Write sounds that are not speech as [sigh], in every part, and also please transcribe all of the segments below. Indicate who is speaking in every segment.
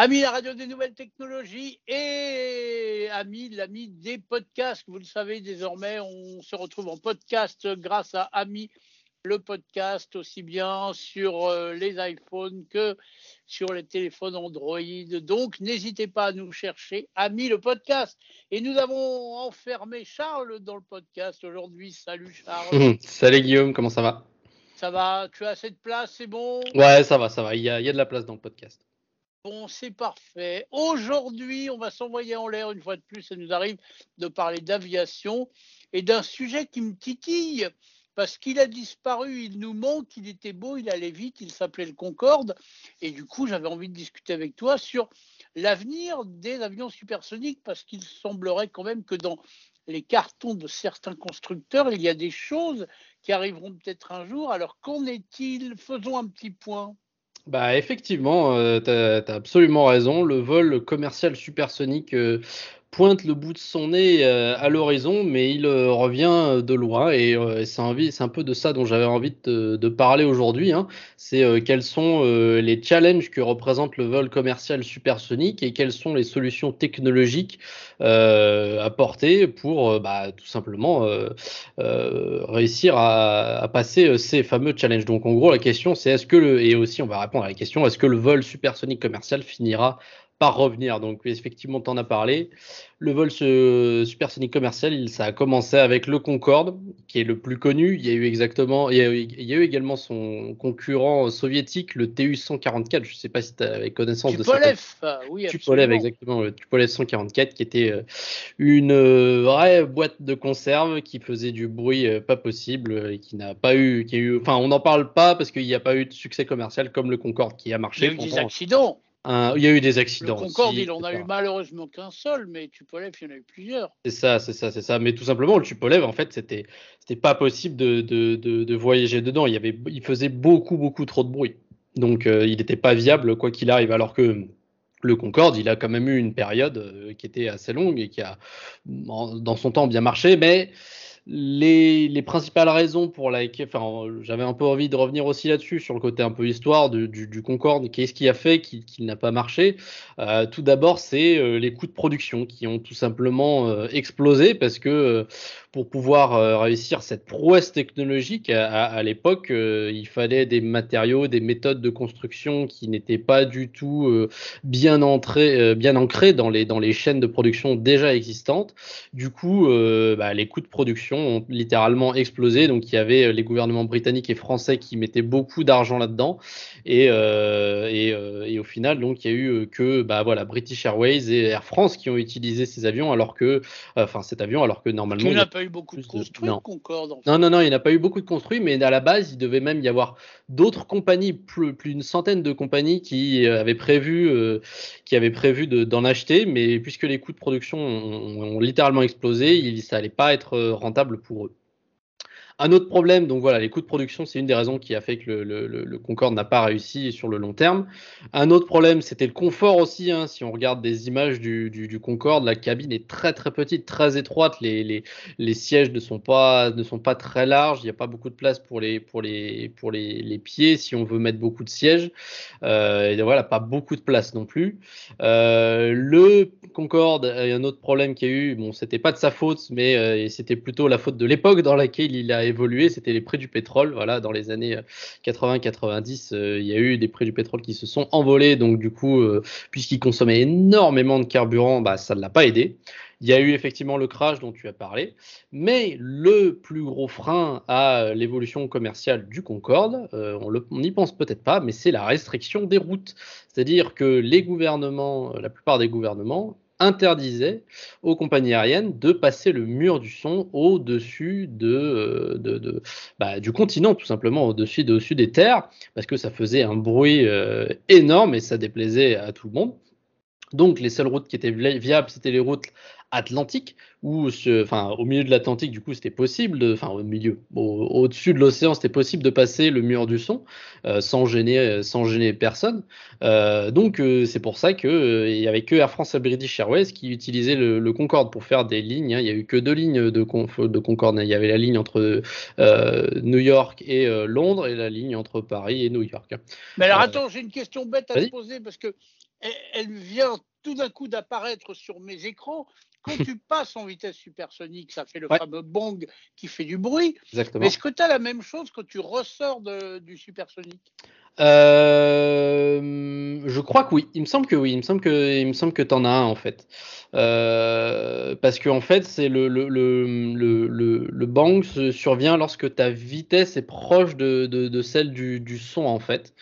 Speaker 1: Ami la radio des nouvelles technologies et ami l'ami des podcasts. Vous le savez désormais, on se retrouve en podcast grâce à Ami le podcast aussi bien sur euh, les iPhones que sur les téléphones Android. Donc n'hésitez pas à nous chercher Ami le podcast. Et nous avons enfermé Charles dans le podcast aujourd'hui. Salut Charles. [laughs]
Speaker 2: Salut Guillaume, comment ça va?
Speaker 1: Ça va, tu as assez de place, c'est bon?
Speaker 2: Ouais, ça va, ça va. Il y, a, il y a de la place dans le podcast.
Speaker 1: Bon, c'est parfait. Aujourd'hui, on va s'envoyer en l'air une fois de plus. Ça nous arrive de parler d'aviation et d'un sujet qui me titille parce qu'il a disparu, il nous manque, il était beau, il allait vite, il s'appelait le Concorde. Et du coup, j'avais envie de discuter avec toi sur l'avenir des avions supersoniques parce qu'il semblerait quand même que dans les cartons de certains constructeurs, il y a des choses qui arriveront peut-être un jour. Alors qu'en est-il? Faisons un petit point.
Speaker 2: Bah effectivement, euh, tu as, absolument raison. Le vol commercial supersonique euh, pointe le bout de son nez euh, à l'horizon, mais il euh, revient de loin. Et euh, c'est un peu de ça dont j'avais envie de, parler aujourd'hui. Hein. C'est quels sont les challenges que représente le vol commercial supersonique et quelles sont les solutions technologiques apportées pour bah, tout simplement réussir à, à, passer ces fameux challenges. Donc en gros, la question c'est est-ce que le, et aussi on va répondre à la question, est-ce que le vol supersonique commercial finira par revenir. Donc effectivement, tu en as parlé. Le vol supersonique commercial, il, ça a commencé avec le Concorde, qui est le plus connu. Il y a eu exactement, il y a eu, également son concurrent soviétique, le Tu-144. Je ne sais pas si tu avais connaissance de ça.
Speaker 1: Ah oui,
Speaker 2: Tupolev, exactement, le Tupolev 144, qui était euh, une euh, vraie boîte de conserve qui faisait du bruit euh, pas possible et qui n'a pas eu, qui a eu, enfin, on n'en parle pas parce qu'il n'y a pas eu de succès commercial comme le Concorde qui a marché.
Speaker 1: Il y a eu des accidents
Speaker 2: il y a eu des accidents.
Speaker 1: Le Concorde, il en a eu malheureusement qu'un seul, mais Tupolev, il y en a eu plusieurs.
Speaker 2: C'est ça, c'est ça, c'est ça. Mais tout simplement, le Tupolev, en fait, c'était, c'était pas possible de, de, de, voyager dedans. Il, y avait, il faisait beaucoup, beaucoup trop de bruit. Donc, euh, il n'était pas viable, quoi qu'il arrive. Alors que le Concorde, il a quand même eu une période euh, qui était assez longue et qui a, dans son temps, bien marché. Mais les, les, principales raisons pour lesquelles, enfin, j'avais un peu envie de revenir aussi là-dessus, sur le côté un peu histoire du, du, Concorde, qu'est-ce qui a fait qu'il n'a pas marché? Euh, Tout d'abord, c'est euh, les coûts de production qui ont tout simplement euh, explosé parce que pour pouvoir réussir cette prouesse technologique à, à l'époque, il fallait des matériaux, des méthodes de construction qui n'étaient pas du tout bien, entrées, bien ancrées dans les, dans les chaînes de production déjà existantes. Du coup, bah, les coûts de production ont littéralement explosé. Donc il y avait euh, les gouvernements britanniques et français qui mettaient beaucoup d'argent là-dedans. Et, euh, euh, et, au final, donc il y a eu que bah, voilà, British Airways et Air France qui ont utilisé ces avions, alors que, enfin cet avion, alors que normalement.
Speaker 1: Pas eu beaucoup de construits, non. Concorde.
Speaker 2: Non, non, non, il n'y a pas eu beaucoup de construits, mais à la base, il devait même y avoir d'autres compagnies, plus, plus d'une centaine de compagnies qui avaient prévu, qui avaient prévu d'en acheter, mais puisque les coûts de production ont, ont littéralement explosé, il, ça n'allait pas être rentable pour eux. Un autre problème, donc voilà, les coûts de production, c'est une des raisons qui a fait que le, Concorde n'a pas réussi sur le long terme. Un autre problème, c'était le confort aussi. Hein. si on regarde des images du, Concorde, la cabine est très très petite, très étroite. Les, sièges ne sont, pas, très larges. Il n'y a pas beaucoup de place pour les, pieds si on veut mettre beaucoup de sièges. Euh, et voilà, pas beaucoup de place non plus. Euh, le Concorde, il y a un autre problème qu'il y a eu. Bon, c'était pas de sa faute, mais euh, c'était plutôt la faute de l'époque dans laquelle il a évolué, c'était les prix du pétrole. Voilà, dans les années 80-90, euh, euh, il y a eu des prix du pétrole qui se sont envolés. Donc du coup, euh, puisqu'il consommait énormément de carburant, bah, ça ne l'a pas aidé. Il y a eu effectivement le crash dont tu as parlé, mais le plus gros frein à l'évolution commerciale du Concorde, on n'y pense peut-être pas, mais c'est la restriction des routes. C'est-à-dire que les gouvernements, la plupart des gouvernements, interdisait aux compagnies aériennes de passer le mur du son au-dessus de, euh, bah, du continent, tout simplement au-dessus au-dessus des terres, parce que ça faisait un bruit euh, énorme et ça déplaisait à tout le monde. Donc les seules routes qui étaient viables, c'était les routes Atlantique, ou enfin, au milieu de l'Atlantique, du coup, c'était possible, de, enfin, au milieu, au-dessus de l'océan, c'était possible de passer le mur du son euh, sans, gêner, sans gêner personne. Euh, donc, euh, c'est pour ça qu'il n'y avait que Air France et British Airways qui utilisaient le, Concorde pour faire des lignes. Hein. Il n'y a eu que deux lignes de, de Concorde. Il y avait la ligne entre New York et Londres et la ligne entre Paris et New York.
Speaker 1: Mais alors, attends, j'ai une question bête à te poser parce que elle vient tout d'un coup d'apparaître sur mes écrans. Quand [laughs] tu passes en vitesse supersonique, ça fait le fameux bong qui fait du bruit.
Speaker 2: Exactement.
Speaker 1: Mais est-ce que tu as la même chose quand tu ressors de, du supersonique?
Speaker 2: Euh, je crois que oui. Il me semble que oui. Il me semble que, il me semble que t'en as un en fait. Euh, parce que en fait, c'est le le, le, le, le bang survient lorsque ta vitesse est proche de, de, de celle du, du, son en fait.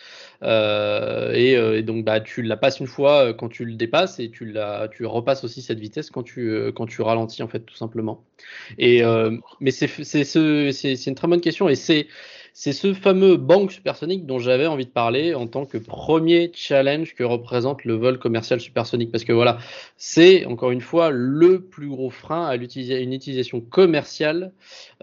Speaker 2: Euh, et, et, donc bah tu la passes une fois quand tu le dépasses et tu la tu repasses aussi cette vitesse quand tu quand tu ralentis en fait tout simplement. Et mais c'est c'est c'est une très bonne question et c'est c'est ce fameux bang supersonique dont j'avais envie de parler en tant que premier challenge que représente le vol commercial supersonique. Parce que voilà, c'est encore une fois le plus gros frein à une utilisation commerciale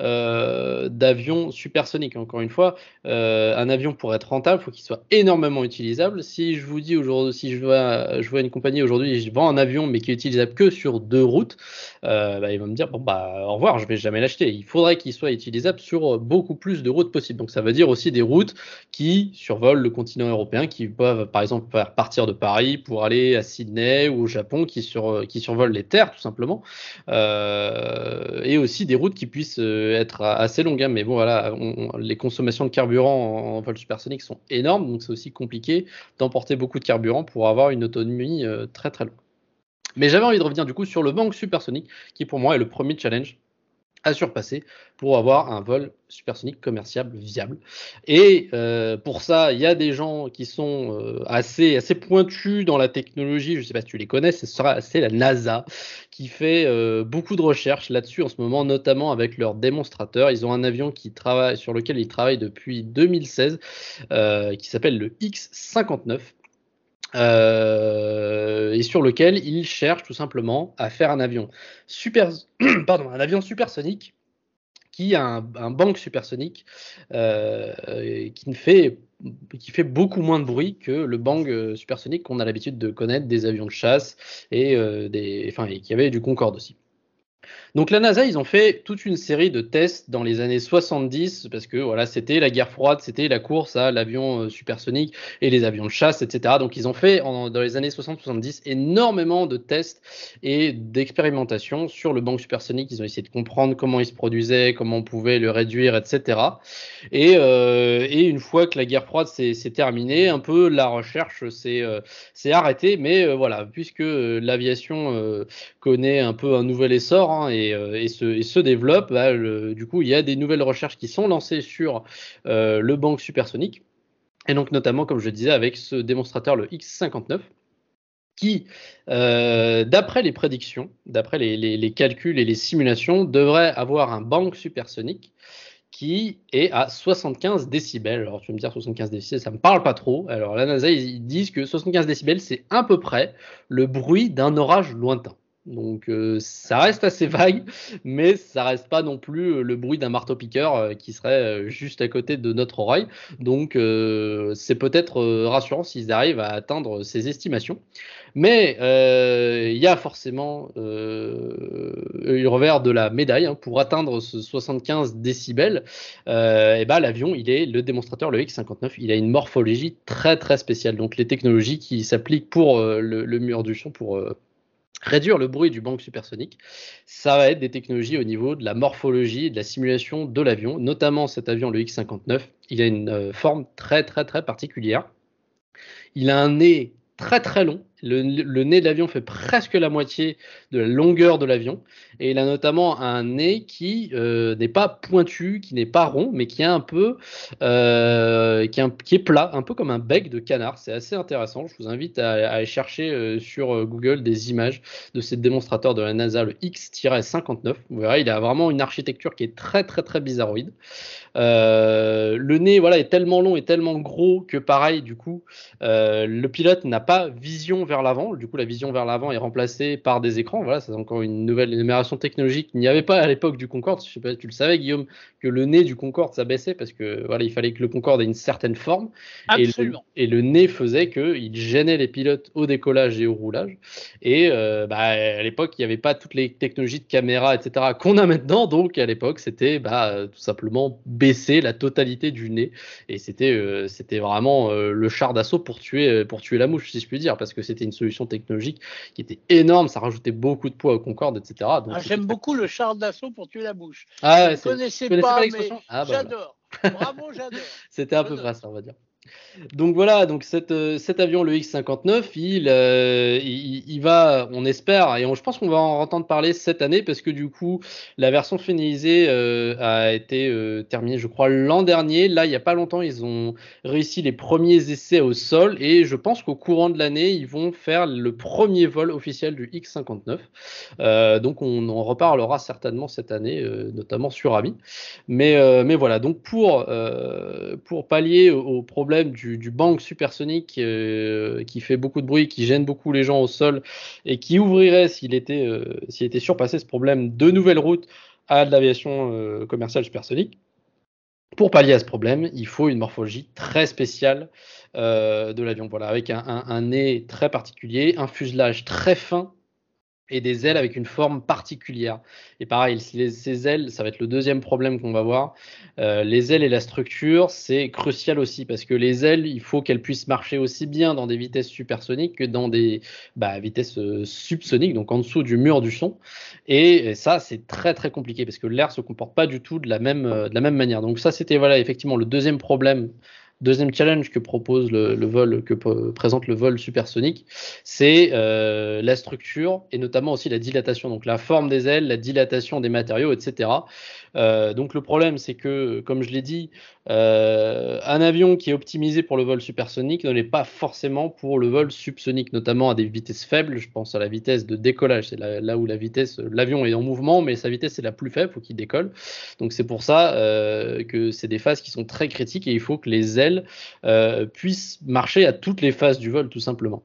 Speaker 2: euh, d'avions supersoniques. Encore une fois, euh, un avion pour être rentable, il faut qu'il soit énormément utilisable. Si je vous dis aujourd'hui, si je vois, je vois une compagnie aujourd'hui, je vends un avion mais qui est utilisable que sur deux routes, euh, bah, ils vont me dire bon bah au revoir, je vais jamais l'acheter. Il faudrait qu'il soit utilisable sur beaucoup plus de routes possibles. Donc ça veut dire aussi des routes qui survolent le continent européen, qui peuvent par exemple partir de Paris pour aller à Sydney ou au Japon, qui, sur, qui survolent les terres tout simplement, euh, et aussi des routes qui puissent euh, être assez longues. Hein. Mais bon voilà, les consommations de carburant en, vol supersonique sont énormes, donc c'est aussi compliqué d'emporter beaucoup de carburant pour avoir une autonomie euh, très très longue. Mais j'avais envie de revenir du coup sur le banque supersonique, qui pour moi est le premier challenge à surpasser pour avoir un vol supersonique commerciable viable. Et euh, pour ça, il y a des gens qui sont euh, assez, assez pointus dans la technologie. Je ne sais pas si tu les connais, c'est la NASA qui fait euh, beaucoup de recherches là-dessus en ce moment, notamment avec leur démonstrateur. Ils ont un avion qui travaille, sur lequel ils travaillent depuis 2016 qui s'appelle le X-59. Euh, et sur lequel il cherche tout simplement à faire un avion super, [clears throat] supersonique qui a un, un banc supersonique euh, qui fait qui fait beaucoup moins de bruit que le bang euh, supersonique qu'on a l'habitude de connaître des avions de chasse et des, enfin, et qui avait du Concorde aussi. Donc la NASA, ils ont fait toute une série de tests dans les années 70 parce que voilà, c'était la guerre froide, c'était la course à l'avion euh, supersonique et les avions de chasse, etc. Donc ils ont fait dans les années 60-70 énormément de tests et d'expérimentations sur le banc supersonique. Ils ont essayé de comprendre comment il se produisait, comment on pouvait le réduire, etc. Et, euh, et une fois que la guerre froide s'est terminée, un peu la recherche s'est euh, arrêtée. Mais voilà, puisque l'aviation connaît un peu un nouvel essor hein, et euh, et, se, développe. Bah, du coup, il y a des nouvelles recherches qui sont lancées sur euh, le banc supersonique. Et donc, notamment, comme je disais, avec ce démonstrateur, le X59, qui, euh, d'après les prédictions, d'après les, calculs et les simulations, devrait avoir un banc supersonique qui est à 75 décibels. Alors tu vas me dire 75 décibels, ça me parle pas trop. Alors la NASA, ils disent que 75 décibels, c'est à peu près le bruit d'un orage lointain. Donc euh, ça reste assez vague, mais ça reste pas non plus euh, le bruit d'un marteau-piqueur euh, qui serait juste à côté de notre oreille. Donc c'est peut-être rassurant s'ils arrivent à atteindre ces estimations. Mais il y a forcément le revers de la médaille. Hein. pour atteindre ce 75 décibels, et ben, l'avion, il est le démonstrateur, le X59, il a une morphologie très très spéciale. Donc les technologies qui s'appliquent pour le, le, mur du son, pour réduire le bruit du banc supersonique, ça va être des technologies au niveau de la morphologie de la simulation de l'avion, notamment cet avion, le X-59. Il a une euh, forme très très très particulière. Il a un nez très très long, le, nez de l'avion fait presque la moitié de la longueur de l'avion. Et il a notamment un nez qui euh, n'est pas pointu, qui n'est pas rond, mais qui est un peu, euh, qui, est plat, un peu comme un bec de canard. C'est assez intéressant. Je vous invite à, aller chercher euh, sur Google des images de ce démonstrateur de la NASA, le X-59. Vous verrez, il a vraiment une architecture qui est très très très bizarroïde. le nez, voilà, est tellement long et tellement gros que pareil, du coup, le pilote n'a pas vision vers l'avant. Du coup, la vision vers l'avant est remplacée par des écrans. Voilà, c'est encore une nouvelle énumération technologique. Il n'y avait pas à l'époque du Concorde. Je sais pas, tu le savais, Guillaume, que le nez du Concorde s'abaissait parce que voilà, il fallait que le Concorde ait une certaine forme.
Speaker 1: Absolument.
Speaker 2: Et le, nez faisait qu'il gênait les pilotes au décollage et au roulage. Et euh, bah, à l'époque, il n'y avait pas toutes les technologies de caméra, etc., qu'on a maintenant. Donc, à l'époque, c'était bah, tout simplement baisser la totalité du nez. Et c'était euh, c'était vraiment euh, le char d'assaut pour tuer, pour tuer la mouche, si je puis dire, parce que c'était c'était une solution technologique qui était énorme, ça rajoutait beaucoup de poids au Concorde, etc.
Speaker 1: Ah, j'aime beaucoup le char d'assaut pour tuer la bouche.
Speaker 2: Ah,
Speaker 1: je ne connaissais pas, mais ah, bah, j'adore. Bravo, j'adore. [laughs]
Speaker 2: C'était à peu près ça, on va dire. Donc voilà, donc euh, cet avion, le X-59, euh, il, il, va, on espère, et je pense qu'on va en entendre parler cette année parce que du coup, la version finalisée euh, a été terminée, je crois, l'an dernier. Là, il n'y a pas longtemps, ils ont réussi les premiers essais au sol et je pense qu'au courant de l'année, ils vont faire le premier vol officiel du X-59. donc on en reparlera certainement cette année, notamment sur Ami. Mais, voilà, donc pour, pour pallier au problème du, du banc supersonique euh, qui fait beaucoup de bruit, qui gêne beaucoup les gens au sol et qui ouvrirait s'il était, euh, était surpassé ce problème de nouvelles routes à de l'aviation euh, commerciale supersonique. Pour pallier à ce problème, il faut une morphologie très spéciale de l'avion, voilà, avec un, nez très particulier, un fuselage très fin et des ailes avec une forme particulière. Et pareil, ces ailes, ça va être le deuxième problème qu'on va voir. Euh, les ailes et la structure, c'est crucial aussi parce que les ailes, il faut qu'elles puissent marcher aussi bien dans des vitesses supersoniques que dans des bah, vitesses euh, subsoniques, donc en dessous du mur du son. Et, ça, c'est très très compliqué parce que l'air se comporte pas du tout de la même, euh, de la même manière. Donc ça, c'était voilà effectivement le deuxième problème Deuxième challenge que propose le, vol, que présente le vol supersonique, c'est euh, la structure et notamment aussi la dilatation, donc la forme des ailes, la dilatation des matériaux, etc. Euh, donc le problème, c'est que, comme je l'ai dit, euh, un avion qui est optimisé pour le vol supersonique ne l'est pas forcément pour le vol subsonique, notamment à des vitesses faibles. Je pense à la vitesse de décollage, c'est là, où la vitesse, l'avion est en mouvement, mais sa vitesse est la plus faible, faut qu'il décolle. Donc c'est pour ça que c'est des phases qui sont très critiques et il faut que les ailes puissent marcher à toutes les phases du vol, tout simplement.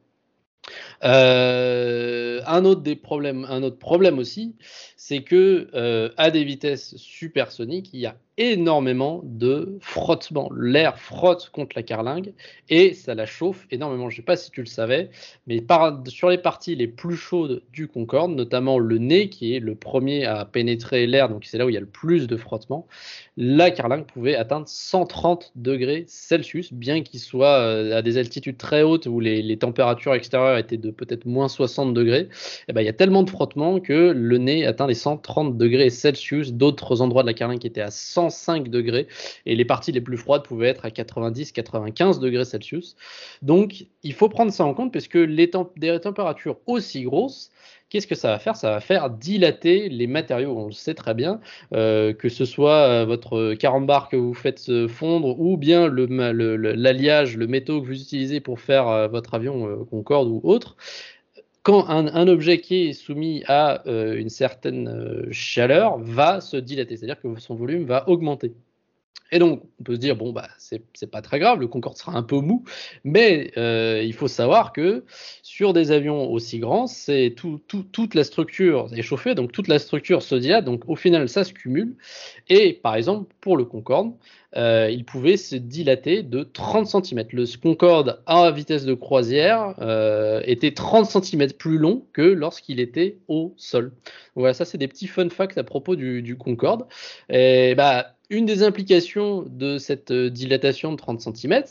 Speaker 2: Euh, un autre problème aussi, c'est que euh, à des vitesses supersoniques, il y a énormément de frottement. L'air frotte contre la carlingue et ça la chauffe énormément. Je ne sais pas si tu le savais, mais sur les parties les plus chaudes du Concorde, notamment le nez qui est le premier à pénétrer l'air, donc c'est là où il y a le plus de frottement, la carlingue pouvait atteindre 130 degrés Celsius, bien qu'il soit euh, à des altitudes très hautes où les, températures extérieures étaient de peut-être moins 60 degrés. Eh ben, il y a tellement de frottement que le nez atteint les 130 degrés Celsius. D'autres endroits de la carlingue étaient à 100 5 degrés et les parties les plus froides pouvaient être à 90-95 degrés Celsius. Donc il faut prendre ça en compte parce que les des températures aussi grosses, qu'est-ce que ça va faire? Ça va faire dilater les matériaux, on le sait très bien, euh, que ce soit euh, votre carambar que vous faites fondre ou bien l'alliage, le, le, métaux que vous utilisez pour faire euh, votre avion Concorde ou autre quand un, objet qui est soumis à euh, une certaine euh, chaleur va se dilater, c'est-à-dire que son volume va augmenter. Et donc, on peut se dire, bon, bah, c'est pas très grave, le Concorde sera un peu mou, mais euh, il faut savoir que sur des avions aussi grands, c'est tout, toute la structure est chauffée, donc toute la structure se dilate, donc au final, ça se cumule. Et par exemple, pour le Concorde, euh, il pouvait se dilater de 30 cm. Le Concorde à vitesse de croisière euh, était 30 cm plus long que lorsqu'il était au sol. Voilà, ça c'est des petits fun facts à propos du, du Concorde. Et bah, une des implications de cette euh, dilatation de 30 cm,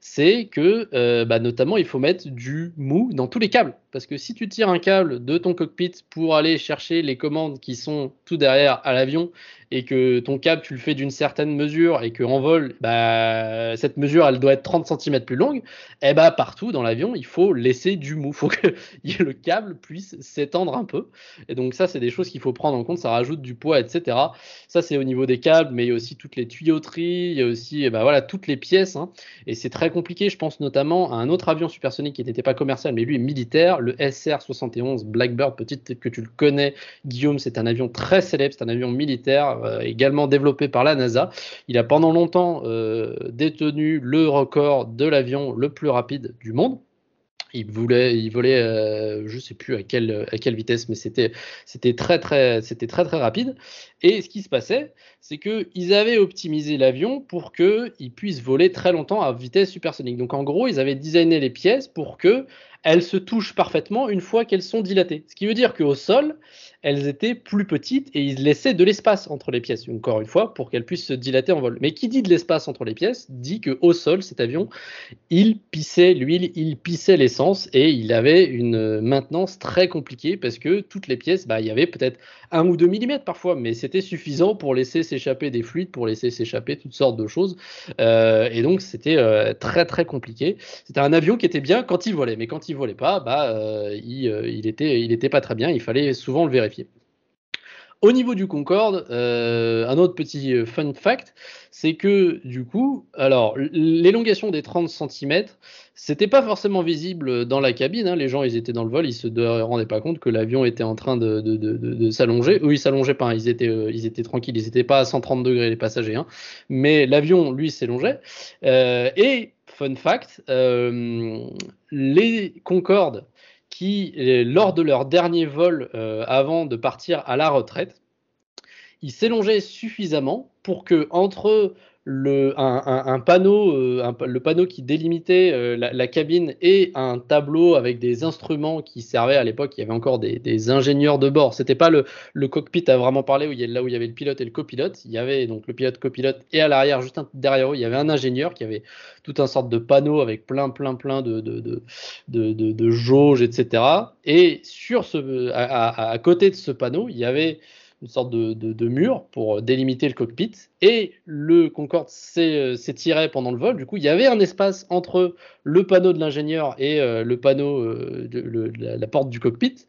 Speaker 2: c'est que euh, bah, notamment il faut mettre du mou dans tous les câbles. Parce que si tu tires un câble de ton cockpit pour aller chercher les commandes qui sont tout derrière à l'avion et que ton câble tu le fais d'une certaine mesure et qu'en vol bah, cette mesure elle doit être 30 cm plus longue, et eh bah partout dans l'avion il faut laisser du mou, il faut que [laughs] le câble puisse s'étendre un peu. Et donc ça c'est des choses qu'il faut prendre en compte, ça rajoute du poids etc. Ça c'est au niveau des câbles, mais il y a aussi toutes les tuyauteries, il y a aussi bah, voilà toutes les pièces. Hein. Et c'est très compliqué. Je pense notamment à un autre avion supersonique qui n'était pas commercial, mais lui est militaire, le SR-71 Blackbird. Peut-être que tu le connais, Guillaume. C'est un avion très célèbre, c'est un avion militaire euh, également développé par la NASA. Il a pendant longtemps euh, détenu le record de l'avion le plus rapide du monde. Il voulait, il volait, euh, je sais plus à quelle, à quelle vitesse, mais c'était, c'était très très, c'était très très rapide. Et ce qui se passait, c'est que ils avaient optimisé l'avion pour que il puisse voler très longtemps à vitesse supersonique. Donc en gros, ils avaient designé les pièces pour que elles se touchent parfaitement une fois qu'elles sont dilatées. Ce qui veut dire qu'au sol, elles étaient plus petites et ils laissaient de l'espace entre les pièces, encore une fois, pour qu'elles puissent se dilater en vol. Mais qui dit de l'espace entre les pièces dit qu'au sol, cet avion, il pissait l'huile, il pissait l'essence et il avait une maintenance très compliquée parce que toutes les pièces, bah, il y avait peut-être un ou deux millimètres parfois, mais c'était suffisant pour laisser s'échapper des fluides, pour laisser s'échapper toutes sortes de choses. Euh, et donc, c'était euh, très très compliqué. C'était un avion qui était bien quand il volait, mais quand il volait pas, bah, euh, il, il était pas très bien. Il fallait souvent le vérifier. Au niveau du Concorde, euh, un autre petit euh, fun fact, c'est que du coup, alors l'élongation des 30 cm, c'était pas forcément visible dans la cabine. Hein. Les gens, ils étaient dans le vol, ils se rendaient pas compte que l'avion était en train de, s'allonger. Eux, ils s'allongeaient pas, ils étaient, euh, ils étaient tranquilles, ils étaient pas à 130 degrés les passagers, hein. mais l'avion, lui, s'élongeait. et fun fact, les Concorde qui, euh, lors de leur dernier vol euh, avant de partir à la retraite, ils s'élongeaient suffisamment pour que entre le, un, panneau, euh, le panneau qui délimitait euh, la, cabine et un tableau avec des instruments qui servaient à l'époque. Il y avait encore des, ingénieurs de bord. C'était pas le, cockpit à vraiment parler où il y là où il y avait le pilote et le copilote. Il y avait donc le pilote copilote et à l'arrière, juste derrière eux, il y avait un ingénieur qui avait tout un sorte de panneau avec plein, plein, plein de, de, de, de jauges, etc. Et sur ce, à côté de ce panneau, il y avait une sorte de, mur pour délimiter le cockpit. Et le Concorde euh, s'étirait pendant le vol. Du coup, il y avait un espace entre le panneau de l'ingénieur et euh, le panneau euh, de la, porte du cockpit.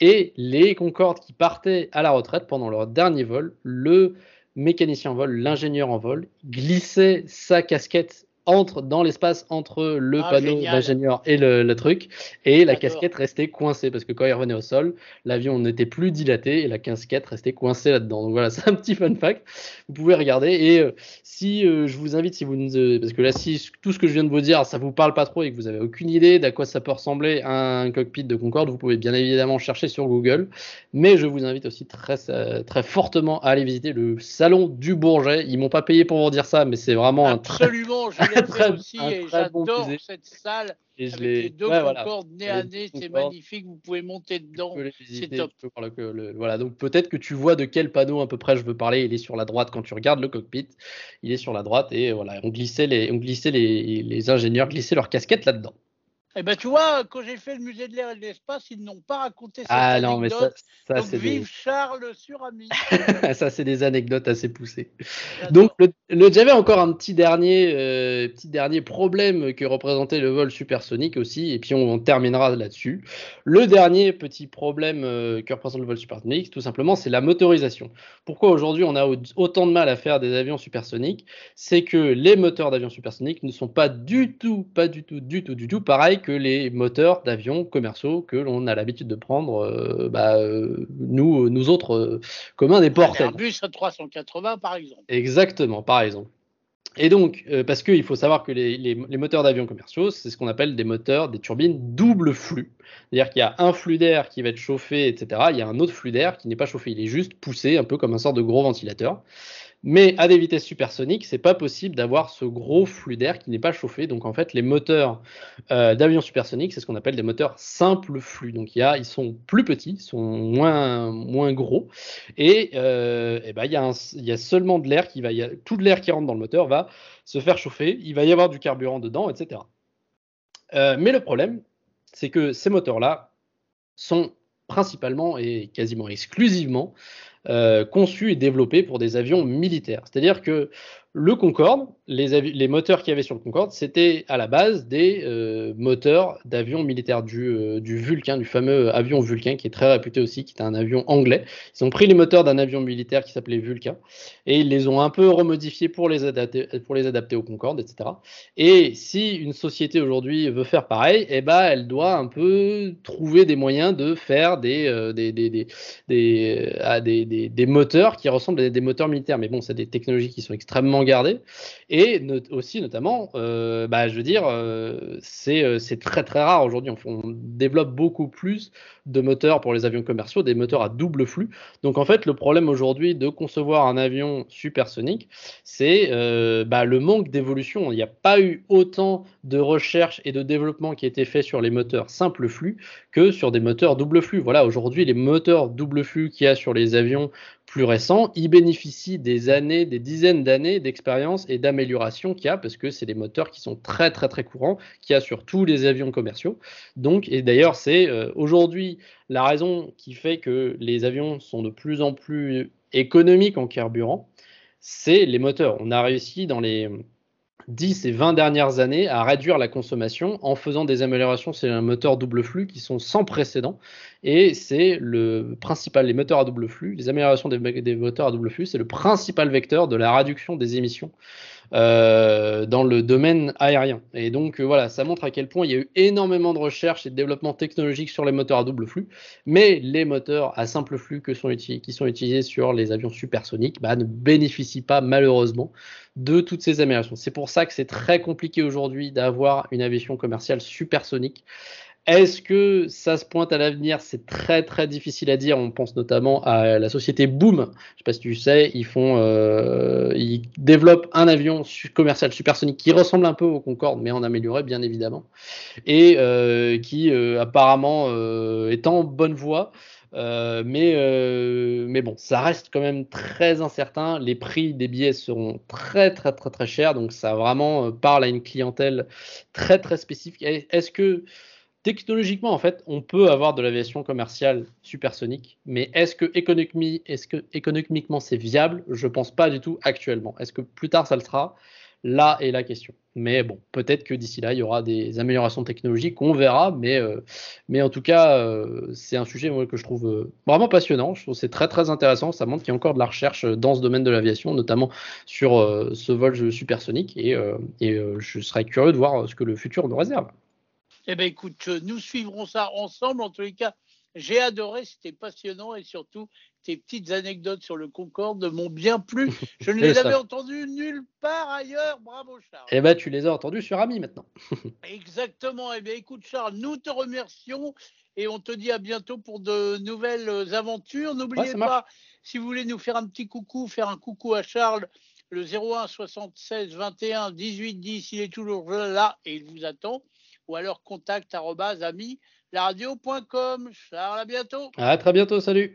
Speaker 2: Et les Concorde qui partaient à la retraite pendant leur dernier vol, le mécanicien en vol, l'ingénieur en vol, glissait sa casquette entre dans l'espace entre le ah, panneau d'ingénieur et le, truc, et la casquette restait coincée parce que quand il revenait au sol, l'avion n'était plus dilaté et la casquette restait coincée là-dedans. Donc voilà, [laughs] c'est un petit fun fact. Vous pouvez regarder et euh, si euh, je vous invite, si vous ne, parce que là, si tout ce que je viens de vous dire, ça vous parle pas trop et que vous avez aucune idée d'à quoi ça peut ressembler un cockpit de Concorde, vous pouvez bien évidemment chercher sur Google. Mais je vous invite aussi très très fortement à aller visiter le salon du Bourget. Ils m'ont pas payé pour vous dire ça, mais c'est vraiment
Speaker 1: absolument. Un très, [laughs] aussi et j'adore cette salle. Et avec les deux ouais, Concorde nez à nez, c'est magnifique, vous pouvez monter dedans, c'est top.
Speaker 2: voilà, donc peut-être que tu vois de quel panneau à peu près je veux parler, il est sur la droite quand tu regardes le cockpit, il est sur la droite et voilà, on glissait les, on glissait les, les ingénieurs glissaient leur casquette là-dedans.
Speaker 1: Eh ben, tu vois, quand j'ai fait le musée de l'air et de l'espace, ils n'ont pas raconté cette ah, non, mais ça, ça c'est vive des... Charles Surami. [laughs]
Speaker 2: ça, c'est des anecdotes assez poussées. Donc, le, j'avais encore un petit dernier, euh, petit dernier problème que représentait le vol supersonique aussi, et puis on, terminera là-dessus. Le dernier petit problème euh, que représente le vol supersonique, tout simplement, c'est la motorisation. Pourquoi aujourd'hui on a autant de mal à faire des avions supersoniques? C'est que les moteurs d'avions supersoniques ne sont pas du tout, pas du tout, du tout, du tout pareil que les moteurs d'avions commerciaux que l'on a l'habitude de prendre, euh, bah, euh, nous, nous autres euh, communs des portes.
Speaker 1: Airbus 380 par exemple.
Speaker 2: Exactement, par exemple. Et donc, parce qu'il faut savoir que les, les, moteurs d'avions commerciaux, c'est ce qu'on appelle des moteurs, des turbines double flux. C'est-à-dire qu'il y a un flux d'air qui va être chauffé, etc. Il y a un autre flux d'air qui n'est pas chauffé, il est juste poussé, un peu comme un sort de gros ventilateur. Mais à des vitesses supersoniques, c'est pas possible d'avoir ce gros flux d'air qui n'est pas chauffé. Donc en fait, les moteurs euh, d'avions supersoniques, c'est ce qu'on appelle des moteurs simple flux. Donc y a, ils sont plus petits, ils sont moins, moins gros, et, euh, et ben, il, y a seulement de l'air qui va, y tout l'air qui rentre dans le moteur va se faire chauffer. Il va y avoir du carburant dedans, etc. Euh, mais le problème, c'est que ces moteurs-là sont principalement et quasiment exclusivement conçu et développé pour des avions militaires. C'est-à-dire que le Concorde, les, moteurs qu'il y avait sur le Concorde, c'était à la base des euh, moteurs d'avions militaires du, euh, du, Vulcain, du fameux avion Vulcain, qui est très réputé aussi, qui est un avion anglais. Ils ont pris les moteurs d'un avion militaire qui s'appelait Vulcain et ils les ont un peu remodifiés pour les adapter, pour au Concorde, etc. Et si une société aujourd'hui veut faire pareil, eh ben, elle doit un peu trouver des moyens de faire des, euh, des, des, moteurs qui ressemblent à des moteurs militaires. Mais bon, c'est des technologies qui sont extrêmement Et aussi, notamment, euh, bah, je veux dire, euh, c'est très très rare aujourd'hui. On, on, développe beaucoup plus de moteurs pour les avions commerciaux, des moteurs à double flux. Donc en fait, le problème aujourd'hui de concevoir un avion supersonique, c'est bah, le manque d'évolution. Il n'y a pas eu autant de recherche et de développement qui a été fait sur les moteurs simple flux que sur des moteurs double flux. Voilà, aujourd'hui, les moteurs double flux qu'il y a sur les avions plus récents, ils bénéficient des années, des dizaines d'années d'expérience et d'amélioration qu'il y a, parce que c'est des moteurs qui sont très très très courants, qu'il y a sur tous les avions commerciaux. Donc, et d'ailleurs, c'est euh, aujourd'hui la raison qui fait que les avions sont de plus en plus économiques en carburant, c'est les moteurs. On a réussi dans les 10 et 20 dernières années à réduire la consommation en faisant des améliorations sur un moteur double flux qui sont sans précédent. Et c'est le principal, les moteurs à double flux, les améliorations des, des moteurs à double flux, c'est le principal vecteur de la réduction des émissions dans le domaine aérien. Et donc euh, voilà, ça montre à quel point il y a eu énormément de recherche et de développement technologique sur les moteurs à double flux, mais les moteurs à simple flux que qui sont utilisés sur les avions supersoniques bah, ne bénéficient pas malheureusement de toutes ces améliorations. C'est pour ça que c'est très compliqué aujourd'hui d'avoir une aviation commerciale supersonique. Est-ce que ça se pointe à l'avenir? C'est très très difficile à dire. On pense notamment à la société Boom. Je ne sais pas si tu sais, ils font, euh, ils développent un avion commercial supersonique qui ressemble un peu au Concorde, mais en amélioré bien évidemment, et euh, qui euh, apparemment est en bonne voie. mais, mais bon, ça reste quand même très incertain. Les prix des billets seront très très très très chers, donc ça vraiment parle à une clientèle très très spécifique. Est-ce que technologiquement, en fait, on peut avoir de l'aviation commerciale supersonique, mais est-ce que, économiquement c'est viable? Je pense pas du tout actuellement. Est-ce que plus tard ça le sera? Là est la question. Mais bon, peut-être que d'ici là, il y aura des améliorations technologiques, on verra. Mais, euh, en tout cas, euh, c'est un sujet que je trouve euh, vraiment passionnant. Je trouve c'est très très intéressant. Ça montre qu'il y a encore de la recherche dans ce domaine de l'aviation, notamment sur ce vol supersonique. Et je serais curieux de voir ce que le futur nous réserve.
Speaker 1: Eh bien, écoute, nous suivrons ça ensemble. En tous les cas, j'ai adoré, c'était passionnant et surtout, tes petites anecdotes sur le Concorde m'ont bien plu. [laughs] Je ne les avais entendues nulle part ailleurs. Bravo, Charles.
Speaker 2: Eh bien, tu les as entendues sur Ami maintenant. [laughs]
Speaker 1: Exactement. Eh bien, écoute, Charles, nous te remercions et on te dit à bientôt pour de nouvelles aventures. N'oubliez pas, si vous voulez nous faire un petit coucou, faire un coucou à Charles, le 01 76 21 18 10, il est toujours là et il vous attend ou alors contact ami laradio.com. Charles, à bientôt.
Speaker 2: À très bientôt, salut.